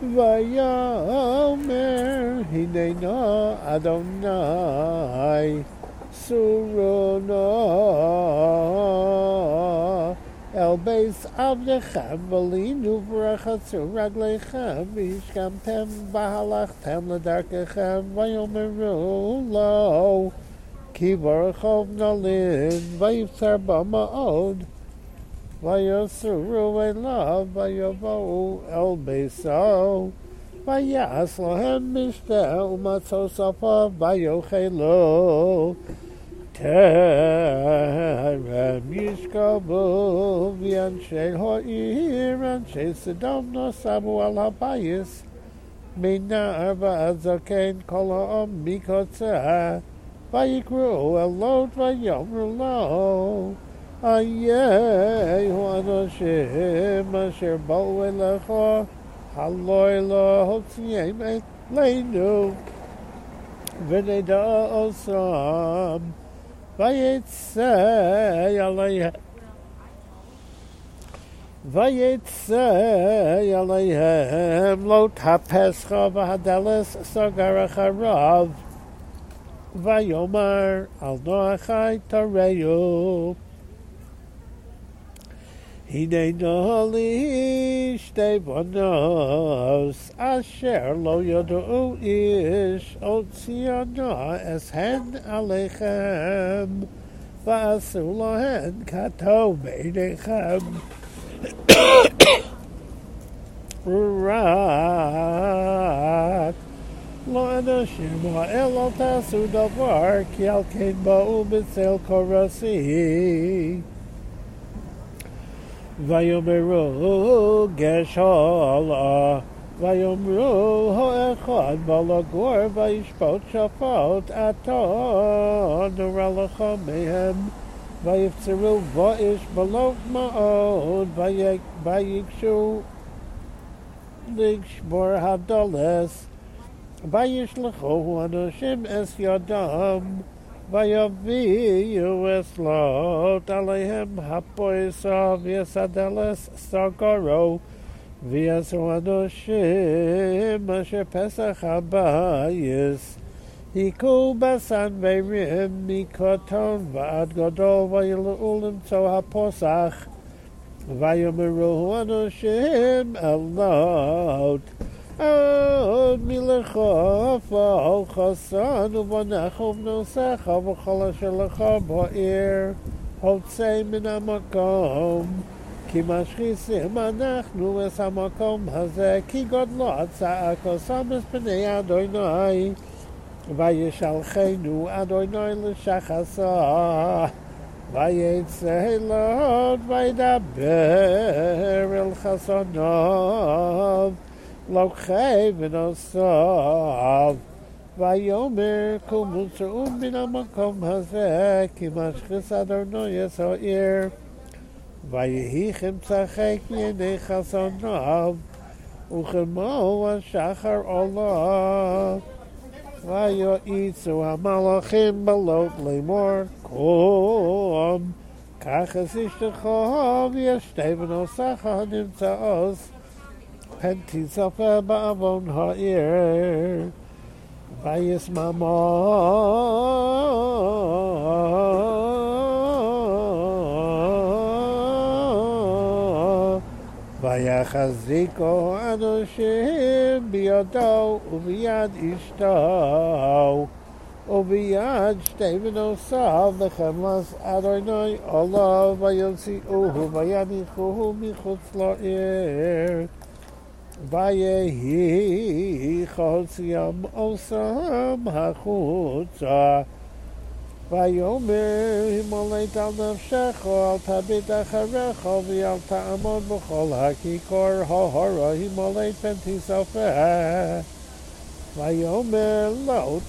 Vayomer Hineno Adonai Surono El Beis Avdechem Velinu V'rachatzu Raglechem V'ishkamtem V'halachtem L'darkechem Vayomeru Lo B'ma'od Vayosuru Elav Vayavohu El Beiso Vayas Lohem Mishpeh Umatzosafa Vayochelu Terem Yishkavu V'yanshei Ho'ir Anshei Sedom Nosabu Al Habayis Minar V'azaken Kol Ha'om Mikotzeh Vayikru Elot איי וואס שיימ שיר באוועל אַх הלוי לאט ניימע ליינו ווען דע אוסם ווייט זיי אַליי ווייט זיי אַליי האב לאט האפס חב האדלס סוגער חרוב ווייומר אַל נאָך אַ Hine noli shtei bonos asher lo yodu ish otziana es hen alechem. V'asu lohen kato beinechem rak lo anashim ha'el al tasu davar ki al kein ba'u b'tzel ויאמרו גש הלאה, ויאמרו האחד בלגור וישפוט שפוט עתה נורא לך מהם, ויפצרו ואיש בלוף מאוד ויקשו לגשבור הדולס, וישלחו אנשים אס ידם, Vayaviyu eslot alehem hapoisa v'yasadeles sagoro v'yasu anoshim asher pesach habayis. Hiku basan v'rim mikoton v'ad gadol v'yilulim tzo haposach. Vayomeru anoshim elot עוד מלכוף על חסן ובנחוב נוסך וכל שלך בעיר הוצא מן המקום כי משחיסים אנחנו את המקום הזה כי גודלו הצעקו סמס פני אדוני וישלחנו אדוני לשחסה ויצא אלוהות וידבר אל חסוניו lokhay ונוסף. ויאמר קומו צאו מן המקום הזה, כי משחיס אדרנו haze ki ויהי khisader no yeso ir vay השחר עולה. ויועיצו המלאכים ne לאמור, no al u אשתך, wa shakhar allah vay itso a malakhim tsos Sofa Ba'avon Ha'ir Vayis Mama Vayachaziko Anoshim Biyado Uviyad Ishto Uviyad Shteven Osav V'chemlas Adonai Allah Vayotzi Uhu Vayanichuhu Michutz La'ir ויהי חוציים עושם החוצה ויאמר הימולט על נפשך אל תביט אחריך ואל תעמוד בכל הכיכר ההורה הימולט פן תספה ויאמר לא,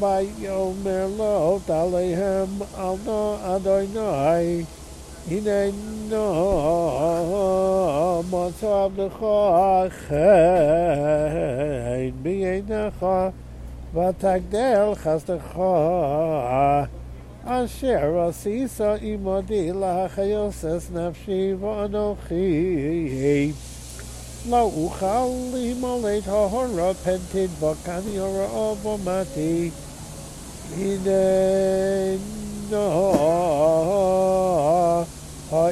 ויאמר לא תעליהם על נא אדוני הננו מצב לך חן בעיניך ותגדל חסדך אשר עשית עמדי להחיוסס נפשי ואנוכי לא אוכל למלא טהרה פנטית וכני הרעה ומתי הננו העיר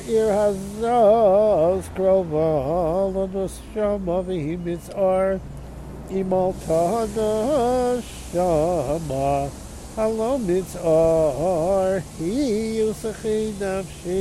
ear hazos krova l'noshama v'himitzar imal shama halo mitzar hi yusachin nafshi.